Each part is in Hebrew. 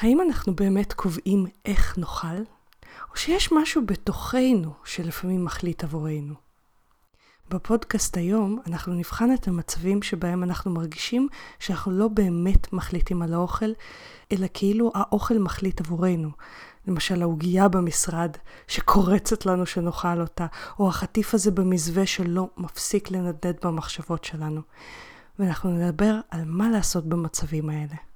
האם אנחנו באמת קובעים איך נאכל, או שיש משהו בתוכנו שלפעמים מחליט עבורנו? בפודקאסט היום אנחנו נבחן את המצבים שבהם אנחנו מרגישים שאנחנו לא באמת מחליטים על האוכל, אלא כאילו האוכל מחליט עבורנו. למשל העוגייה במשרד שקורצת לנו שנאכל אותה, או החטיף הזה במזווה שלא מפסיק לנדנד במחשבות שלנו. ואנחנו נדבר על מה לעשות במצבים האלה.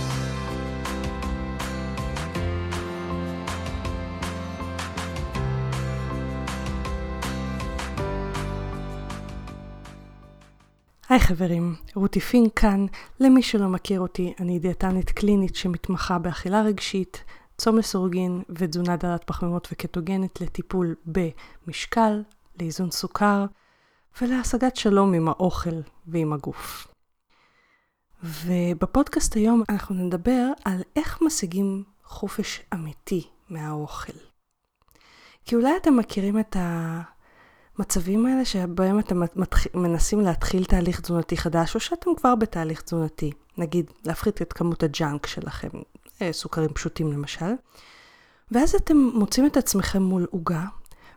היי חברים, רותי פינק כאן. למי שלא מכיר אותי, אני דיאטנית קלינית שמתמחה באכילה רגשית, צום לסורגין ותזונה דלת פחמימות וקטוגנית לטיפול במשקל, לאיזון סוכר ולהשגת שלום עם האוכל ועם הגוף. ובפודקאסט היום אנחנו נדבר על איך משיגים חופש אמיתי מהאוכל. כי אולי אתם מכירים את המצבים האלה שבהם אתם מנסים להתחיל תהליך תזונתי חדש, או שאתם כבר בתהליך תזונתי, נגיד להפחית את כמות הג'אנק שלכם, אה, סוכרים פשוטים למשל, ואז אתם מוצאים את עצמכם מול עוגה,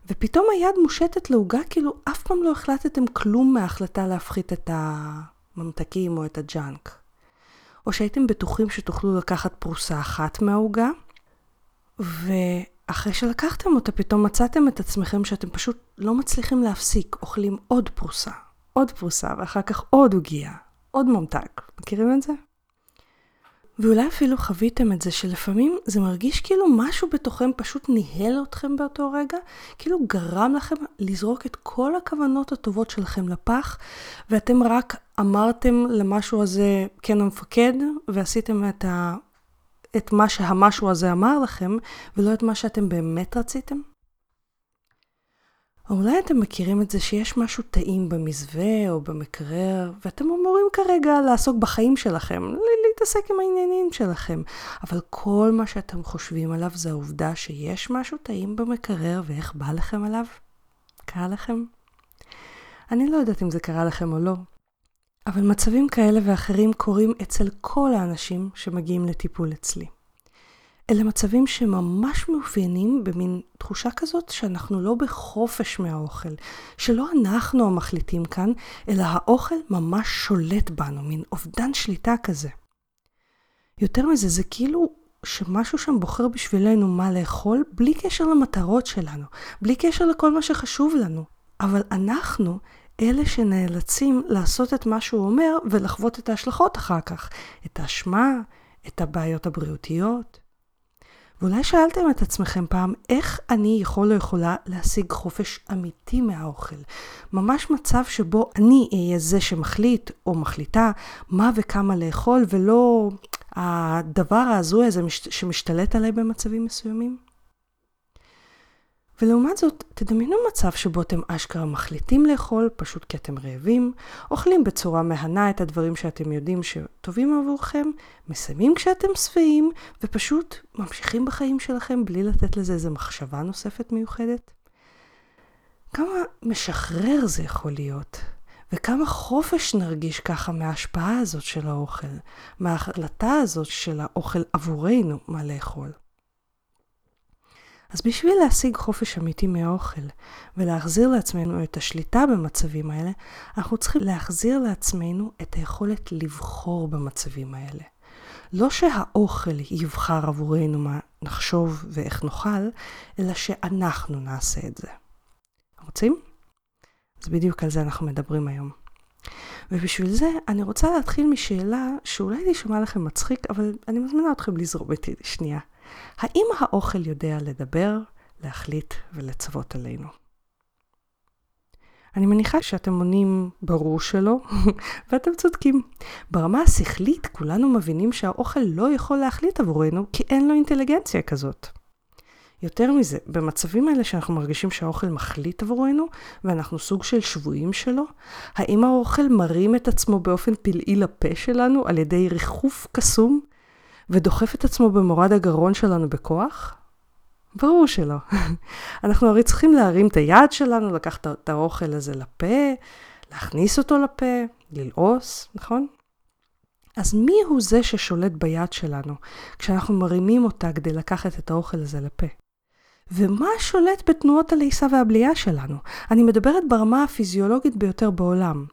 ופתאום היד מושטת לעוגה כאילו אף פעם לא החלטתם כלום מההחלטה להפחית את הממתקים או את הג'אנק. או שהייתם בטוחים שתוכלו לקחת פרוסה אחת מהעוגה, ואחרי שלקחתם אותה פתאום מצאתם את עצמכם שאתם פשוט לא מצליחים להפסיק, אוכלים עוד פרוסה, עוד פרוסה, ואחר כך עוד עוגייה, עוד ממתק. מכירים את זה? ואולי אפילו חוויתם את זה שלפעמים זה מרגיש כאילו משהו בתוכם פשוט ניהל אתכם באותו רגע, כאילו גרם לכם לזרוק את כל הכוונות הטובות שלכם לפח, ואתם רק אמרתם למשהו הזה כן המפקד, ועשיתם את, ה... את מה שהמשהו הזה אמר לכם, ולא את מה שאתם באמת רציתם. או אולי אתם מכירים את זה שיש משהו טעים במזווה או במקרר, ואתם אמורים כרגע לעסוק בחיים שלכם, להתעסק עם העניינים שלכם. אבל כל מה שאתם חושבים עליו זה העובדה שיש משהו טעים במקרר ואיך בא לכם עליו. קרה לכם? אני לא יודעת אם זה קרה לכם או לא, אבל מצבים כאלה ואחרים קורים אצל כל האנשים שמגיעים לטיפול אצלי. אלה מצבים שממש מאופיינים במין תחושה כזאת שאנחנו לא בחופש מהאוכל, שלא אנחנו המחליטים כאן, אלא האוכל ממש שולט בנו, מין אובדן שליטה כזה. יותר מזה, זה כאילו שמשהו שם בוחר בשבילנו מה לאכול, בלי קשר למטרות שלנו, בלי קשר לכל מה שחשוב לנו. אבל אנחנו אלה שנאלצים לעשות את מה שהוא אומר ולחוות את ההשלכות אחר כך, את האשמה, את הבעיות הבריאותיות. ואולי שאלתם את עצמכם פעם, איך אני יכול או יכולה להשיג חופש אמיתי מהאוכל? ממש מצב שבו אני אהיה זה שמחליט או מחליטה מה וכמה לאכול, ולא הדבר ההזוי הזה שמשתלט עליי במצבים מסוימים? ולעומת זאת, תדמיינו מצב שבו אתם אשכרה מחליטים לאכול פשוט כי אתם רעבים, אוכלים בצורה מהנה את הדברים שאתם יודעים שטובים עבורכם, מסיימים כשאתם שבעים, ופשוט ממשיכים בחיים שלכם בלי לתת לזה איזה מחשבה נוספת מיוחדת. כמה משחרר זה יכול להיות, וכמה חופש נרגיש ככה מההשפעה הזאת של האוכל, מההחלטה הזאת של האוכל עבורנו מה לאכול. אז בשביל להשיג חופש אמיתי מהאוכל ולהחזיר לעצמנו את השליטה במצבים האלה, אנחנו צריכים להחזיר לעצמנו את היכולת לבחור במצבים האלה. לא שהאוכל יבחר עבורנו מה נחשוב ואיך נאכל, אלא שאנחנו נעשה את זה. רוצים? אז בדיוק על זה אנחנו מדברים היום. ובשביל זה אני רוצה להתחיל משאלה שאולי תשמע לכם מצחיק, אבל אני מזמינה אתכם לזרום איתי שנייה. האם האוכל יודע לדבר, להחליט ולצוות עלינו? אני מניחה שאתם עונים ברור שלא, ואתם צודקים. ברמה השכלית כולנו מבינים שהאוכל לא יכול להחליט עבורנו כי אין לו אינטליגנציה כזאת. יותר מזה, במצבים האלה שאנחנו מרגישים שהאוכל מחליט עבורנו, ואנחנו סוג של שבויים שלו, האם האוכל מרים את עצמו באופן פלאי לפה שלנו על ידי ריחוף קסום, ודוחף את עצמו במורד הגרון שלנו בכוח? ברור שלא. אנחנו הרי צריכים להרים את היד שלנו, לקחת את האוכל הזה לפה, להכניס אותו לפה, ללעוס, נכון? אז מי הוא זה ששולט ביד שלנו כשאנחנו מרימים אותה כדי לקחת את האוכל הזה לפה? ומה שולט בתנועות הלעיסה והבליעה שלנו? אני מדברת ברמה הפיזיולוגית ביותר בעולם.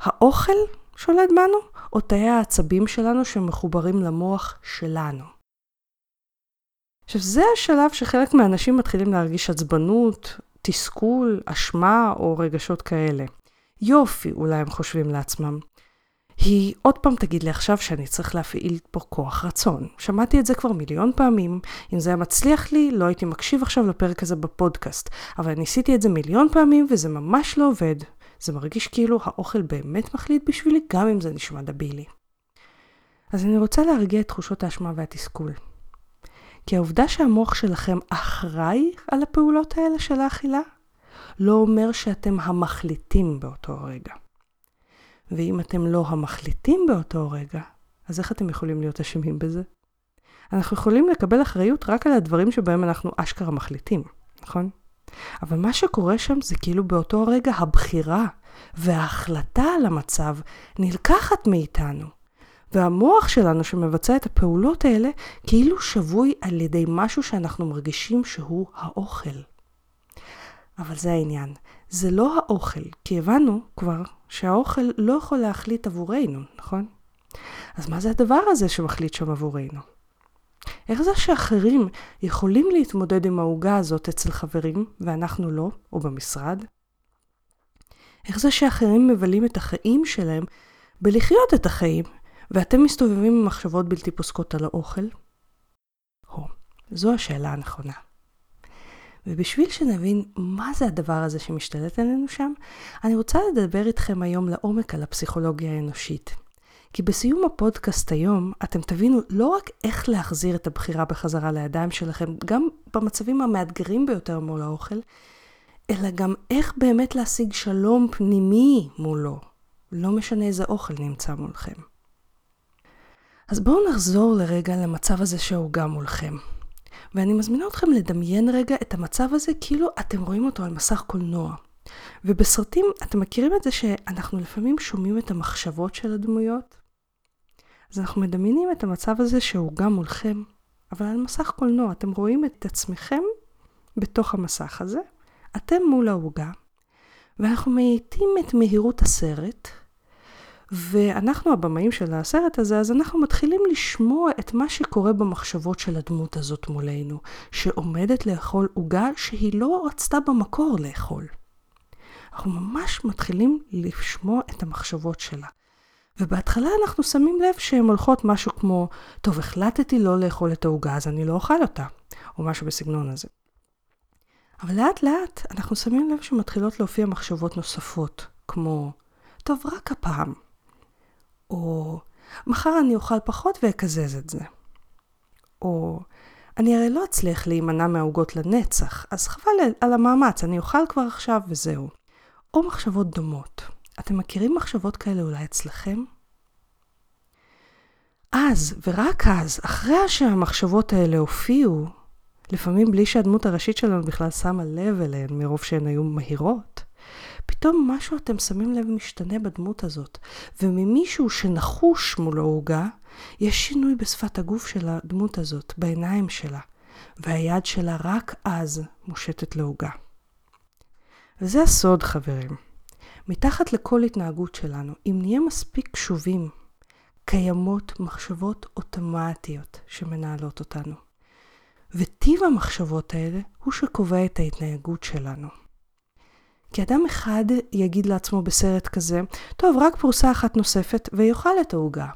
האוכל שולט בנו, או תאי העצבים שלנו שמחוברים למוח שלנו? עכשיו, זה השלב שחלק מהאנשים מתחילים להרגיש עצבנות, תסכול, אשמה או רגשות כאלה. יופי, אולי הם חושבים לעצמם. היא עוד פעם תגיד לי עכשיו שאני צריך להפעיל פה כוח רצון. שמעתי את זה כבר מיליון פעמים, אם זה היה מצליח לי, לא הייתי מקשיב עכשיו לפרק הזה בפודקאסט. אבל ניסיתי את זה מיליון פעמים וזה ממש לא עובד. זה מרגיש כאילו האוכל באמת מחליט בשבילי, גם אם זה נשמע דבילי. אז אני רוצה להרגיע את תחושות האשמה והתסכול. כי העובדה שהמוח שלכם אחראי על הפעולות האלה של האכילה, לא אומר שאתם המחליטים באותו רגע. ואם אתם לא המחליטים באותו רגע, אז איך אתם יכולים להיות אשמים בזה? אנחנו יכולים לקבל אחריות רק על הדברים שבהם אנחנו אשכרה מחליטים, נכון? אבל מה שקורה שם זה כאילו באותו רגע הבחירה וההחלטה על המצב נלקחת מאיתנו. והמוח שלנו שמבצע את הפעולות האלה כאילו שבוי על ידי משהו שאנחנו מרגישים שהוא האוכל. אבל זה העניין, זה לא האוכל, כי הבנו כבר שהאוכל לא יכול להחליט עבורנו, נכון? אז מה זה הדבר הזה שמחליט שם עבורנו? איך זה שאחרים יכולים להתמודד עם העוגה הזאת אצל חברים ואנחנו לא, או במשרד? איך זה שאחרים מבלים את החיים שלהם בלחיות את החיים, ואתם מסתובבים עם מחשבות בלתי פוסקות על האוכל? הו, זו השאלה הנכונה. ובשביל שנבין מה זה הדבר הזה שמשתלט עלינו שם, אני רוצה לדבר איתכם היום לעומק על הפסיכולוגיה האנושית. כי בסיום הפודקאסט היום, אתם תבינו לא רק איך להחזיר את הבחירה בחזרה לידיים שלכם, גם במצבים המאתגרים ביותר מול האוכל, אלא גם איך באמת להשיג שלום פנימי מולו. לא משנה איזה אוכל נמצא מולכם. אז בואו נחזור לרגע למצב הזה שהעוגה מולכם. ואני מזמינה אתכם לדמיין רגע את המצב הזה כאילו אתם רואים אותו על מסך קולנוע. ובסרטים, אתם מכירים את זה שאנחנו לפעמים שומעים את המחשבות של הדמויות? אז אנחנו מדמיינים את המצב הזה שהוא גם מולכם, אבל על מסך קולנוע, אתם רואים את עצמכם בתוך המסך הזה, אתם מול העוגה, ואנחנו מאיטים את מהירות הסרט, ואנחנו הבמאים של הסרט הזה, אז אנחנו מתחילים לשמוע את מה שקורה במחשבות של הדמות הזאת מולנו, שעומדת לאכול עוגה שהיא לא רצתה במקור לאכול. אנחנו ממש מתחילים לשמוע את המחשבות שלה. ובהתחלה אנחנו שמים לב שהן הולכות משהו כמו, טוב, החלטתי לא לאכול את העוגה, אז אני לא אוכל אותה, או משהו בסגנון הזה. אבל לאט לאט אנחנו שמים לב שמתחילות להופיע מחשבות נוספות, כמו, טוב, רק הפעם, או מחר אני אוכל פחות ואקזז את זה. או אני הרי לא אצליח להימנע מהעוגות לנצח, אז חבל על המאמץ, אני אוכל כבר עכשיו וזהו. או מחשבות דומות. אתם מכירים מחשבות כאלה אולי אצלכם? אז, ורק אז, אחרי שהמחשבות האלה הופיעו, לפעמים בלי שהדמות הראשית שלנו בכלל שמה לב אליהן מרוב שהן היו מהירות, פתאום משהו אתם שמים לב משתנה בדמות הזאת, וממישהו שנחוש מול העוגה, יש שינוי בשפת הגוף של הדמות הזאת, בעיניים שלה, והיד שלה רק אז מושטת לעוגה. וזה הסוד, חברים. מתחת לכל התנהגות שלנו, אם נהיה מספיק קשובים, קיימות מחשבות אוטומטיות שמנהלות אותנו. וטיב המחשבות האלה הוא שקובע את ההתנהגות שלנו. כי אדם אחד יגיד לעצמו בסרט כזה, טוב, רק פרוסה אחת נוספת ויאכל את העוגה.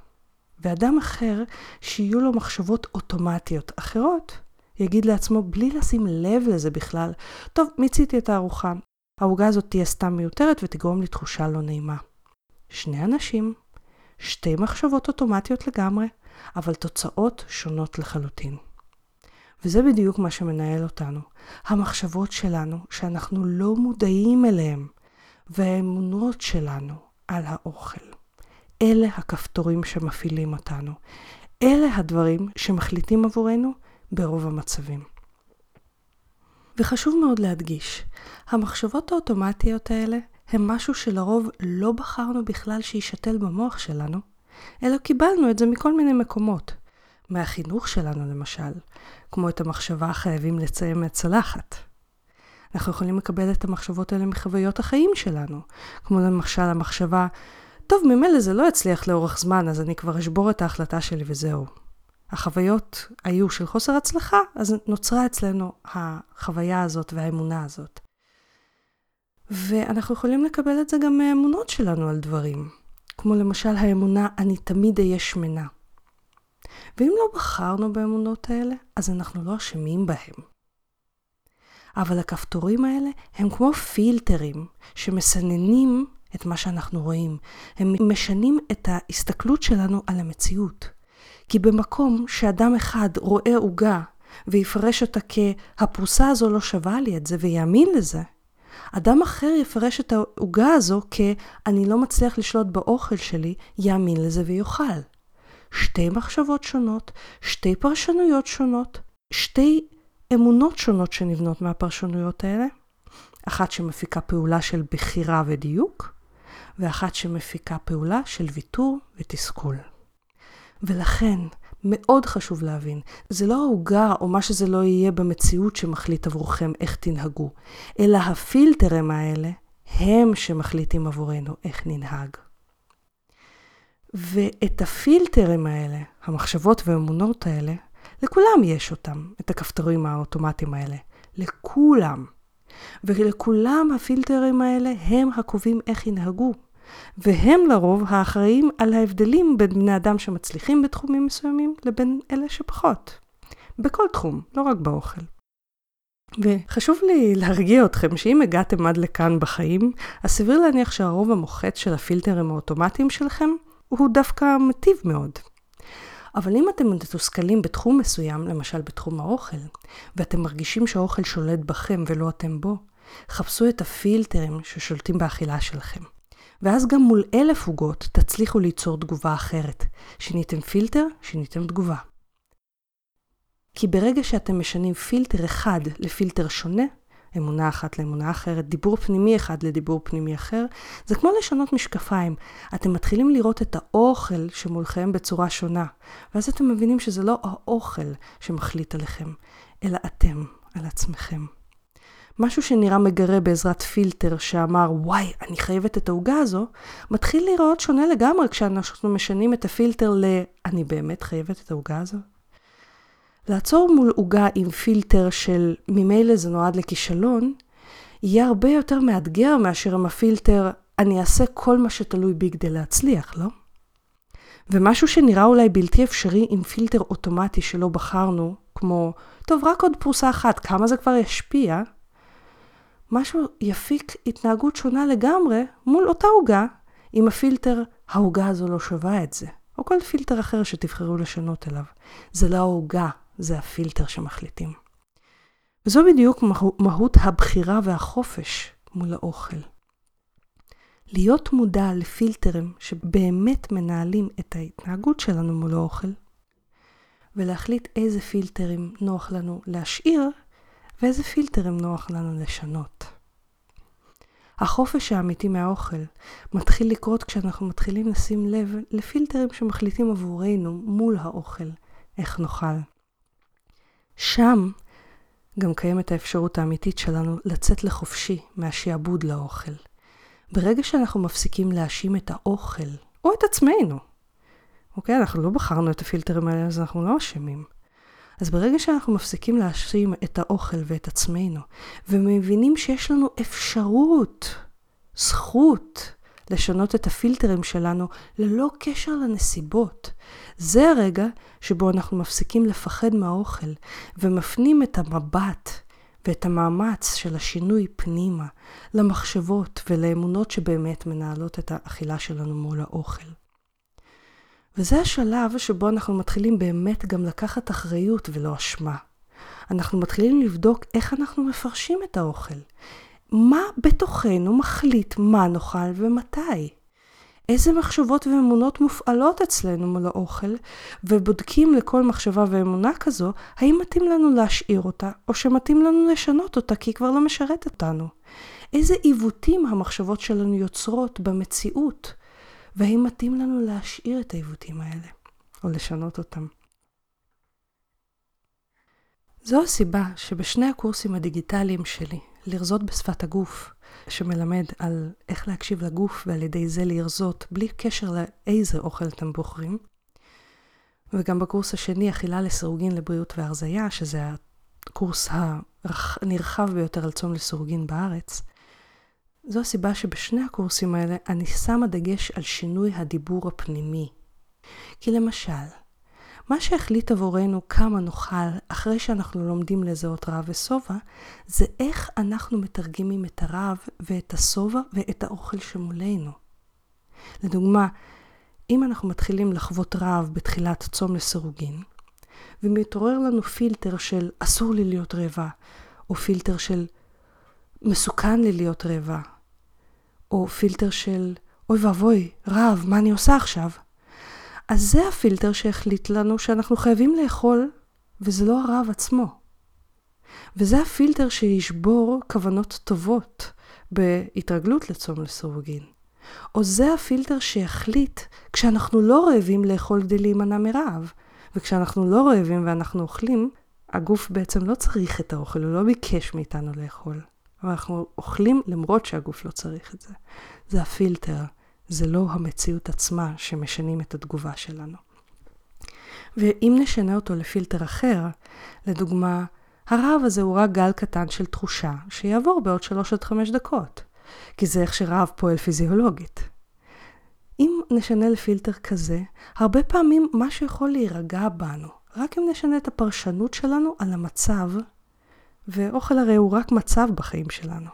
ואדם אחר, שיהיו לו מחשבות אוטומטיות אחרות, יגיד לעצמו בלי לשים לב לזה בכלל, טוב, מיציתי את הארוחה, העוגה הזאת תהיה סתם מיותרת ותגרום לי תחושה לא נעימה. שני אנשים, שתי מחשבות אוטומטיות לגמרי, אבל תוצאות שונות לחלוטין. וזה בדיוק מה שמנהל אותנו. המחשבות שלנו, שאנחנו לא מודעים אליהן, והאמונות שלנו על האוכל. אלה הכפתורים שמפעילים אותנו. אלה הדברים שמחליטים עבורנו ברוב המצבים. וחשוב מאוד להדגיש, המחשבות האוטומטיות האלה הם משהו שלרוב לא בחרנו בכלל שישתל במוח שלנו, אלא קיבלנו את זה מכל מיני מקומות. מהחינוך שלנו למשל, כמו את המחשבה חייבים לציין את צלחת. אנחנו יכולים לקבל את המחשבות האלה מחוויות החיים שלנו, כמו למשל המחשבה, טוב, ממילא זה לא יצליח לאורך זמן, אז אני כבר אשבור את ההחלטה שלי וזהו. החוויות היו של חוסר הצלחה, אז נוצרה אצלנו החוויה הזאת והאמונה הזאת. ואנחנו יכולים לקבל את זה גם מהאמונות שלנו על דברים, כמו למשל האמונה, אני תמיד אהיה שמנה. ואם לא בחרנו באמונות האלה, אז אנחנו לא אשמים בהם. אבל הכפתורים האלה הם כמו פילטרים שמסננים את מה שאנחנו רואים. הם משנים את ההסתכלות שלנו על המציאות. כי במקום שאדם אחד רואה עוגה ויפרש אותה כ"הפרוסה הזו לא שווה לי את זה" ויאמין לזה, אדם אחר יפרש את העוגה הזו כ"אני לא מצליח לשלוט באוכל שלי", יאמין לזה ויאכל. שתי מחשבות שונות, שתי פרשנויות שונות, שתי אמונות שונות שנבנות מהפרשנויות האלה, אחת שמפיקה פעולה של בחירה ודיוק, ואחת שמפיקה פעולה של ויתור ותסכול. ולכן, מאוד חשוב להבין, זה לא העוגה או מה שזה לא יהיה במציאות שמחליט עבורכם איך תנהגו, אלא הפילטרים האלה הם שמחליטים עבורנו איך ננהג. ואת הפילטרים האלה, המחשבות והאמונות האלה, לכולם יש אותם, את הכפתורים האוטומטיים האלה. לכולם. ולכולם הפילטרים האלה הם הקובעים איך ינהגו. והם לרוב האחראים על ההבדלים בין בני אדם שמצליחים בתחומים מסוימים לבין אלה שפחות. בכל תחום, לא רק באוכל. וחשוב לי להרגיע אתכם שאם הגעתם עד לכאן בחיים, אז סביר להניח שהרוב המוחץ של הפילטרים האוטומטיים שלכם הוא דווקא מטיב מאוד. אבל אם אתם מתוסכלים בתחום מסוים, למשל בתחום האוכל, ואתם מרגישים שהאוכל שולט בכם ולא אתם בו, חפשו את הפילטרים ששולטים באכילה שלכם. ואז גם מול אלף עוגות תצליחו ליצור תגובה אחרת. שיניתם פילטר, שיניתם תגובה. כי ברגע שאתם משנים פילטר אחד לפילטר שונה, אמונה אחת לאמונה אחרת, דיבור פנימי אחד לדיבור פנימי אחר, זה כמו לשנות משקפיים. אתם מתחילים לראות את האוכל שמולכם בצורה שונה, ואז אתם מבינים שזה לא האוכל שמחליט עליכם, אלא אתם, על עצמכם. משהו שנראה מגרה בעזרת פילטר שאמר, וואי, אני חייבת את העוגה הזו, מתחיל להיראות שונה לגמרי כשאנחנו משנים את הפילטר ל, אני באמת חייבת את העוגה הזו? לעצור מול עוגה עם פילטר של ממילא זה נועד לכישלון, יהיה הרבה יותר מאתגר מאשר עם הפילטר, אני אעשה כל מה שתלוי בי כדי להצליח, לא? ומשהו שנראה אולי בלתי אפשרי עם פילטר אוטומטי שלא בחרנו, כמו, טוב, רק עוד פרוסה אחת, כמה זה כבר ישפיע? משהו יפיק התנהגות שונה לגמרי מול אותה עוגה, עם הפילטר, העוגה הזו לא שווה את זה, או כל פילטר אחר שתבחרו לשנות אליו. זה לא העוגה, זה הפילטר שמחליטים. וזו בדיוק מהות הבחירה והחופש מול האוכל. להיות מודע לפילטרים שבאמת מנהלים את ההתנהגות שלנו מול האוכל, ולהחליט איזה פילטרים נוח לנו להשאיר ואיזה פילטרים נוח לנו לשנות. החופש האמיתי מהאוכל מתחיל לקרות כשאנחנו מתחילים לשים לב לפילטרים שמחליטים עבורנו מול האוכל איך נאכל. שם גם קיימת האפשרות האמיתית שלנו לצאת לחופשי מהשעבוד לאוכל. ברגע שאנחנו מפסיקים להאשים את האוכל, או את עצמנו, אוקיי? אנחנו לא בחרנו את הפילטרים האלה, אז אנחנו לא אשמים. אז ברגע שאנחנו מפסיקים להאשים את האוכל ואת עצמנו, ומבינים שיש לנו אפשרות, זכות, לשנות את הפילטרים שלנו ללא קשר לנסיבות. זה הרגע שבו אנחנו מפסיקים לפחד מהאוכל ומפנים את המבט ואת המאמץ של השינוי פנימה למחשבות ולאמונות שבאמת מנהלות את האכילה שלנו מול האוכל. וזה השלב שבו אנחנו מתחילים באמת גם לקחת אחריות ולא אשמה. אנחנו מתחילים לבדוק איך אנחנו מפרשים את האוכל. מה בתוכנו מחליט מה נאכל ומתי. איזה מחשבות ואמונות מופעלות אצלנו מול האוכל, ובודקים לכל מחשבה ואמונה כזו, האם מתאים לנו להשאיר אותה, או שמתאים לנו לשנות אותה כי היא כבר לא משרת אותנו. איזה עיוותים המחשבות שלנו יוצרות במציאות, והאם מתאים לנו להשאיר את העיוותים האלה, או לשנות אותם. זו הסיבה שבשני הקורסים הדיגיטליים שלי, לרזות בשפת הגוף, שמלמד על איך להקשיב לגוף ועל ידי זה לרזות, בלי קשר לאיזה אוכל אתם בוחרים. וגם בקורס השני, אכילה לסירוגין לבריאות והרזייה, שזה הקורס הנרחב ביותר על צום לסירוגין בארץ. זו הסיבה שבשני הקורסים האלה אני שמה דגש על שינוי הדיבור הפנימי. כי למשל, מה שהחליט עבורנו כמה נאכל אחרי שאנחנו לומדים לזהות רעב ושובע, זה איך אנחנו מתרגמים את הרעב ואת השובע ואת האוכל שמולנו. לדוגמה, אם אנחנו מתחילים לחוות רעב בתחילת צום לסירוגין, ומתעורר לנו פילטר של אסור לי להיות רעבה, או פילטר של מסוכן לי להיות רעבה, או פילטר של אוי ואבוי, רעב, מה אני עושה עכשיו? אז זה הפילטר שהחליט לנו שאנחנו חייבים לאכול, וזה לא הרעב עצמו. וזה הפילטר שישבור כוונות טובות בהתרגלות לצום לסירוגין. או זה הפילטר שיחליט כשאנחנו לא רעבים לאכול כדי להימנע מרעב. וכשאנחנו לא רעבים ואנחנו אוכלים, הגוף בעצם לא צריך את האוכל, הוא לא ביקש מאיתנו לאכול. אבל אנחנו אוכלים למרות שהגוף לא צריך את זה. זה הפילטר. זה לא המציאות עצמה שמשנים את התגובה שלנו. ואם נשנה אותו לפילטר אחר, לדוגמה, הרעב הזה הוא רק גל קטן של תחושה שיעבור בעוד 3 עד 5 דקות, כי זה איך שרעב פועל פיזיולוגית. אם נשנה לפילטר כזה, הרבה פעמים משהו יכול להירגע בנו, רק אם נשנה את הפרשנות שלנו על המצב, ואוכל הרי הוא רק מצב בחיים שלנו.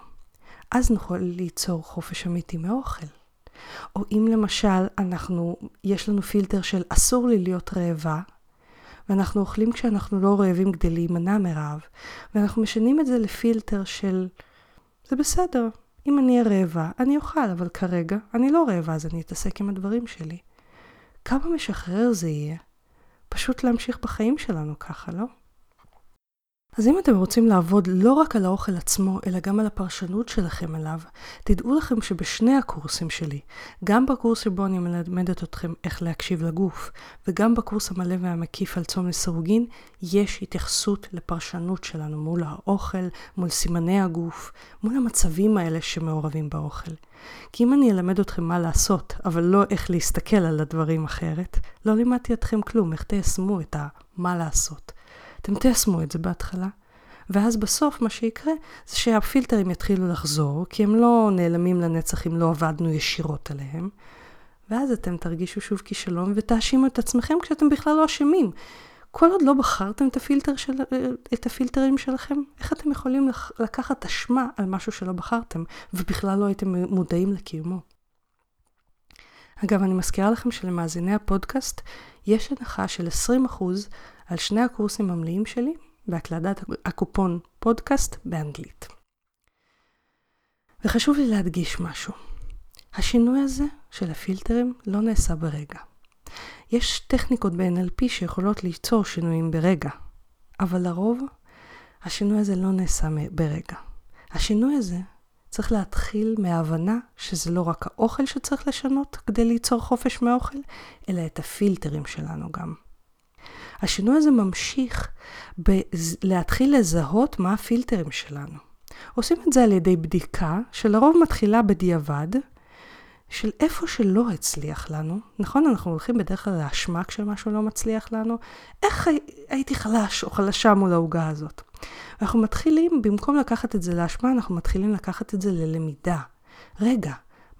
אז נוכל ליצור חופש אמיתי מאוכל. או אם למשל אנחנו, יש לנו פילטר של אסור לי להיות רעבה, ואנחנו אוכלים כשאנחנו לא רעבים כדי להימנע מרעב, ואנחנו משנים את זה לפילטר של זה בסדר, אם אני אהיה רעבה, אני אוכל, אבל כרגע אני לא רעבה, אז אני אתעסק עם הדברים שלי. כמה משחרר זה יהיה? פשוט להמשיך בחיים שלנו ככה, לא? אז אם אתם רוצים לעבוד לא רק על האוכל עצמו, אלא גם על הפרשנות שלכם אליו, תדעו לכם שבשני הקורסים שלי, גם בקורס שבו אני מלמדת אתכם איך להקשיב לגוף, וגם בקורס המלא והמקיף על צום לסירוגין, יש התייחסות לפרשנות שלנו מול האוכל, מול סימני הגוף, מול המצבים האלה שמעורבים באוכל. כי אם אני אלמד אתכם מה לעשות, אבל לא איך להסתכל על הדברים אחרת, לא לימדתי אתכם כלום, איך תיישמו את המה לעשות. אתם תיישמו את זה בהתחלה, ואז בסוף מה שיקרה זה שהפילטרים יתחילו לחזור, כי הם לא נעלמים לנצח אם לא עבדנו ישירות עליהם, ואז אתם תרגישו שוב כישלון ותאשימו את עצמכם כשאתם בכלל לא אשמים. כל עוד לא בחרתם את, הפילטר של, את הפילטרים שלכם, איך אתם יכולים לקחת אשמה על משהו שלא בחרתם, ובכלל לא הייתם מודעים לקיומו? אגב, אני מזכירה לכם שלמאזיני הפודקאסט יש הנחה של 20% על שני הקורסים המלאים שלי בהקלדת הקופון פודקאסט באנגלית. וחשוב לי להדגיש משהו. השינוי הזה של הפילטרים לא נעשה ברגע. יש טכניקות ב-NLP שיכולות ליצור שינויים ברגע, אבל לרוב השינוי הזה לא נעשה ברגע. השינוי הזה צריך להתחיל מההבנה שזה לא רק האוכל שצריך לשנות כדי ליצור חופש מאוכל, אלא את הפילטרים שלנו גם. השינוי הזה ממשיך להתחיל לזהות מה הפילטרים שלנו. עושים את זה על ידי בדיקה שלרוב מתחילה בדיעבד, של איפה שלא הצליח לנו. נכון, אנחנו הולכים בדרך כלל לאשמה כשמשהו לא מצליח לנו. איך הייתי חלש או חלשה מול העוגה הזאת? אנחנו מתחילים, במקום לקחת את זה לאשמה, אנחנו מתחילים לקחת את זה ללמידה. רגע,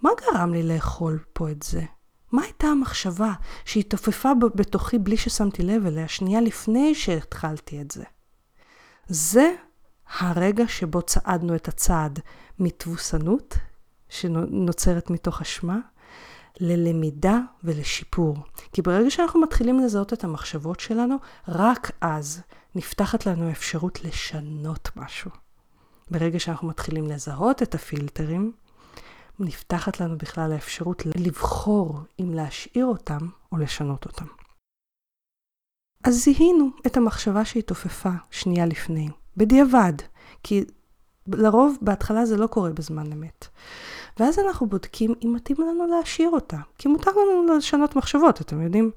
מה גרם לי לאכול פה את זה? מה הייתה המחשבה שהתעופפה בתוכי בלי ששמתי לב אליה, שנייה לפני שהתחלתי את זה? זה הרגע שבו צעדנו את הצעד מתבוסנות, שנוצרת מתוך אשמה, ללמידה ולשיפור. כי ברגע שאנחנו מתחילים לזהות את המחשבות שלנו, רק אז נפתחת לנו אפשרות לשנות משהו. ברגע שאנחנו מתחילים לזהות את הפילטרים, נפתחת לנו בכלל האפשרות לבחור אם להשאיר אותם או לשנות אותם. אז זיהינו את המחשבה שהתעופפה שנייה לפני, בדיעבד, כי לרוב בהתחלה זה לא קורה בזמן אמת. ואז אנחנו בודקים אם מתאים לנו להשאיר אותה, כי מותר לנו לשנות מחשבות, אתם יודעים?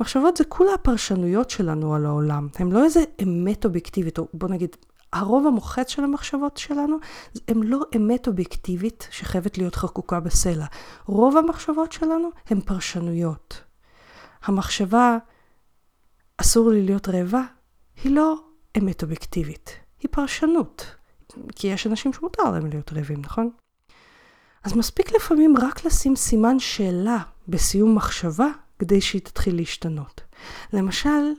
מחשבות זה כולה הפרשנויות שלנו על העולם, הן לא איזה אמת אובייקטיבית, או בוא נגיד, הרוב המוחץ של המחשבות שלנו, הן לא אמת אובייקטיבית שחייבת להיות חקוקה בסלע. רוב המחשבות שלנו הן פרשנויות. המחשבה, אסור לי להיות רעבה, היא לא אמת אובייקטיבית, היא פרשנות. כי יש אנשים שמותר להם להיות רעבים, נכון? אז מספיק לפעמים רק לשים סימן שאלה בסיום מחשבה כדי שהיא תתחיל להשתנות. למשל,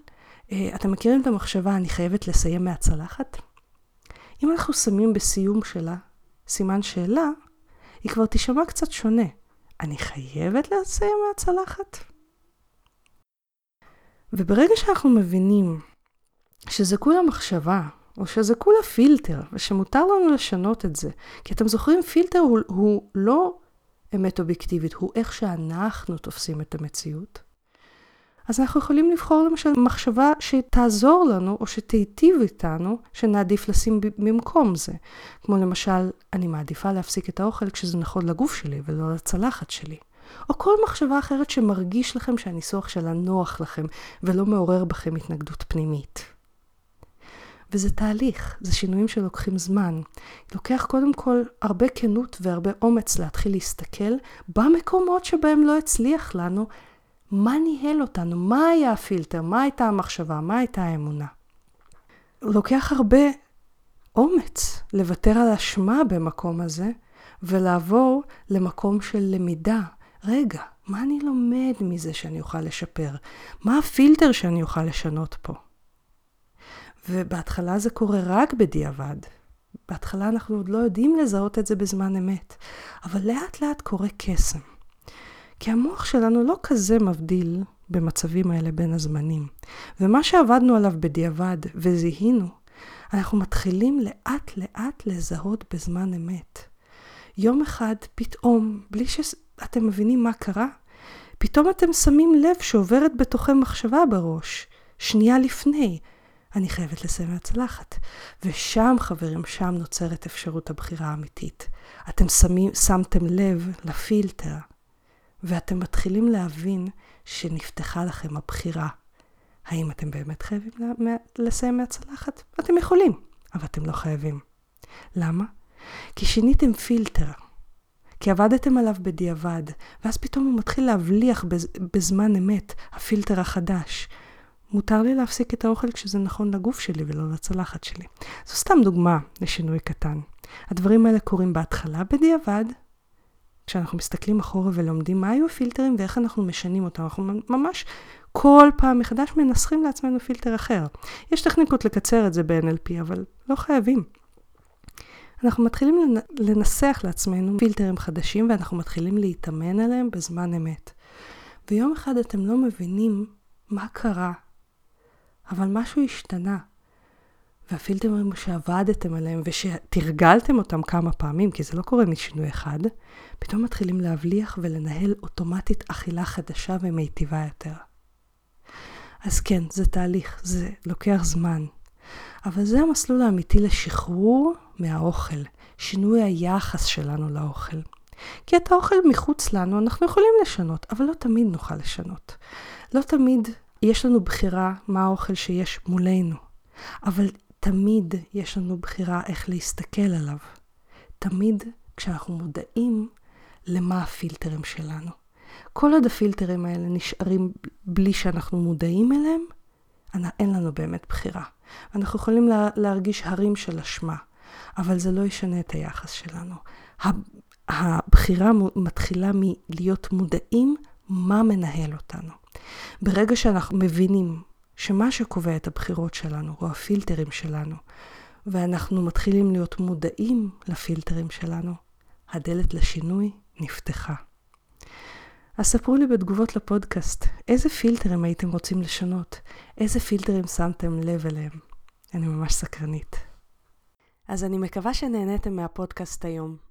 אה, אתם מכירים את המחשבה, אני חייבת לסיים מהצלחת? אם אנחנו שמים בסיום שלה סימן שאלה, היא כבר תישמע קצת שונה. אני חייבת לסיים מהצלחת? וברגע שאנחנו מבינים שזה כולה מחשבה, או שזה כולה פילטר, ושמותר לנו לשנות את זה. כי אתם זוכרים, פילטר הוא, הוא לא אמת אובייקטיבית, הוא איך שאנחנו תופסים את המציאות. אז אנחנו יכולים לבחור למשל מחשבה שתעזור לנו או שתיטיב איתנו, שנעדיף לשים במקום זה. כמו למשל, אני מעדיפה להפסיק את האוכל כשזה נכון לגוף שלי ולא לצלחת שלי. או כל מחשבה אחרת שמרגיש לכם שהניסוח שלה נוח לכם ולא מעורר בכם התנגדות פנימית. וזה תהליך, זה שינויים שלוקחים זמן. לוקח קודם כל הרבה כנות והרבה אומץ להתחיל להסתכל במקומות שבהם לא הצליח לנו, מה ניהל אותנו, מה היה הפילטר, מה הייתה המחשבה, מה הייתה האמונה. לוקח הרבה אומץ לוותר על אשמה במקום הזה ולעבור למקום של למידה. רגע, מה אני לומד מזה שאני אוכל לשפר? מה הפילטר שאני אוכל לשנות פה? ובהתחלה זה קורה רק בדיעבד. בהתחלה אנחנו עוד לא יודעים לזהות את זה בזמן אמת, אבל לאט לאט קורה קסם. כי המוח שלנו לא כזה מבדיל במצבים האלה בין הזמנים. ומה שעבדנו עליו בדיעבד וזיהינו, אנחנו מתחילים לאט לאט לזהות בזמן אמת. יום אחד פתאום, בלי שאתם מבינים מה קרה, פתאום אתם שמים לב שעוברת בתוכם מחשבה בראש, שנייה לפני, אני חייבת לסיים מהצלחת. ושם, חברים, שם נוצרת אפשרות הבחירה האמיתית. אתם שמים, שמתם לב לפילטר, ואתם מתחילים להבין שנפתחה לכם הבחירה. האם אתם באמת חייבים לסיים מהצלחת? אתם יכולים, אבל אתם לא חייבים. למה? כי שיניתם פילטר. כי עבדתם עליו בדיעבד, ואז פתאום הוא מתחיל להבליח בזמן אמת, הפילטר החדש. מותר לי להפסיק את האוכל כשזה נכון לגוף שלי ולא לצלחת שלי. זו סתם דוגמה לשינוי קטן. הדברים האלה קורים בהתחלה בדיעבד, כשאנחנו מסתכלים אחורה ולומדים מה היו הפילטרים ואיך אנחנו משנים אותם. אנחנו ממש כל פעם מחדש מנסחים לעצמנו פילטר אחר. יש טכניקות לקצר את זה ב-NLP, אבל לא חייבים. אנחנו מתחילים לנסח לעצמנו פילטרים חדשים ואנחנו מתחילים להתאמן עליהם בזמן אמת. ויום אחד אתם לא מבינים מה קרה אבל משהו השתנה. והפילטרים שעבדתם עליהם ושתרגלתם אותם כמה פעמים, כי זה לא קורה משינוי אחד, פתאום מתחילים להבליח ולנהל אוטומטית אכילה חדשה ומיטיבה יותר. אז כן, זה תהליך, זה לוקח זמן. אבל זה המסלול האמיתי לשחרור מהאוכל, שינוי היחס שלנו לאוכל. כי את האוכל מחוץ לנו אנחנו יכולים לשנות, אבל לא תמיד נוכל לשנות. לא תמיד יש לנו בחירה מה האוכל שיש מולנו, אבל תמיד יש לנו בחירה איך להסתכל עליו. תמיד כשאנחנו מודעים למה הפילטרים שלנו. כל עוד הפילטרים האלה נשארים בלי שאנחנו מודעים אליהם, אין לנו באמת בחירה. אנחנו יכולים לה, להרגיש הרים של אשמה, אבל זה לא ישנה את היחס שלנו. הבחירה מתחילה מלהיות מודעים מה מנהל אותנו. ברגע שאנחנו מבינים שמה שקובע את הבחירות שלנו הוא הפילטרים שלנו, ואנחנו מתחילים להיות מודעים לפילטרים שלנו, הדלת לשינוי נפתחה. אז ספרו לי בתגובות לפודקאסט, איזה פילטרים הייתם רוצים לשנות? איזה פילטרים שמתם לב אליהם? אני ממש סקרנית. אז אני מקווה שנהניתם מהפודקאסט היום.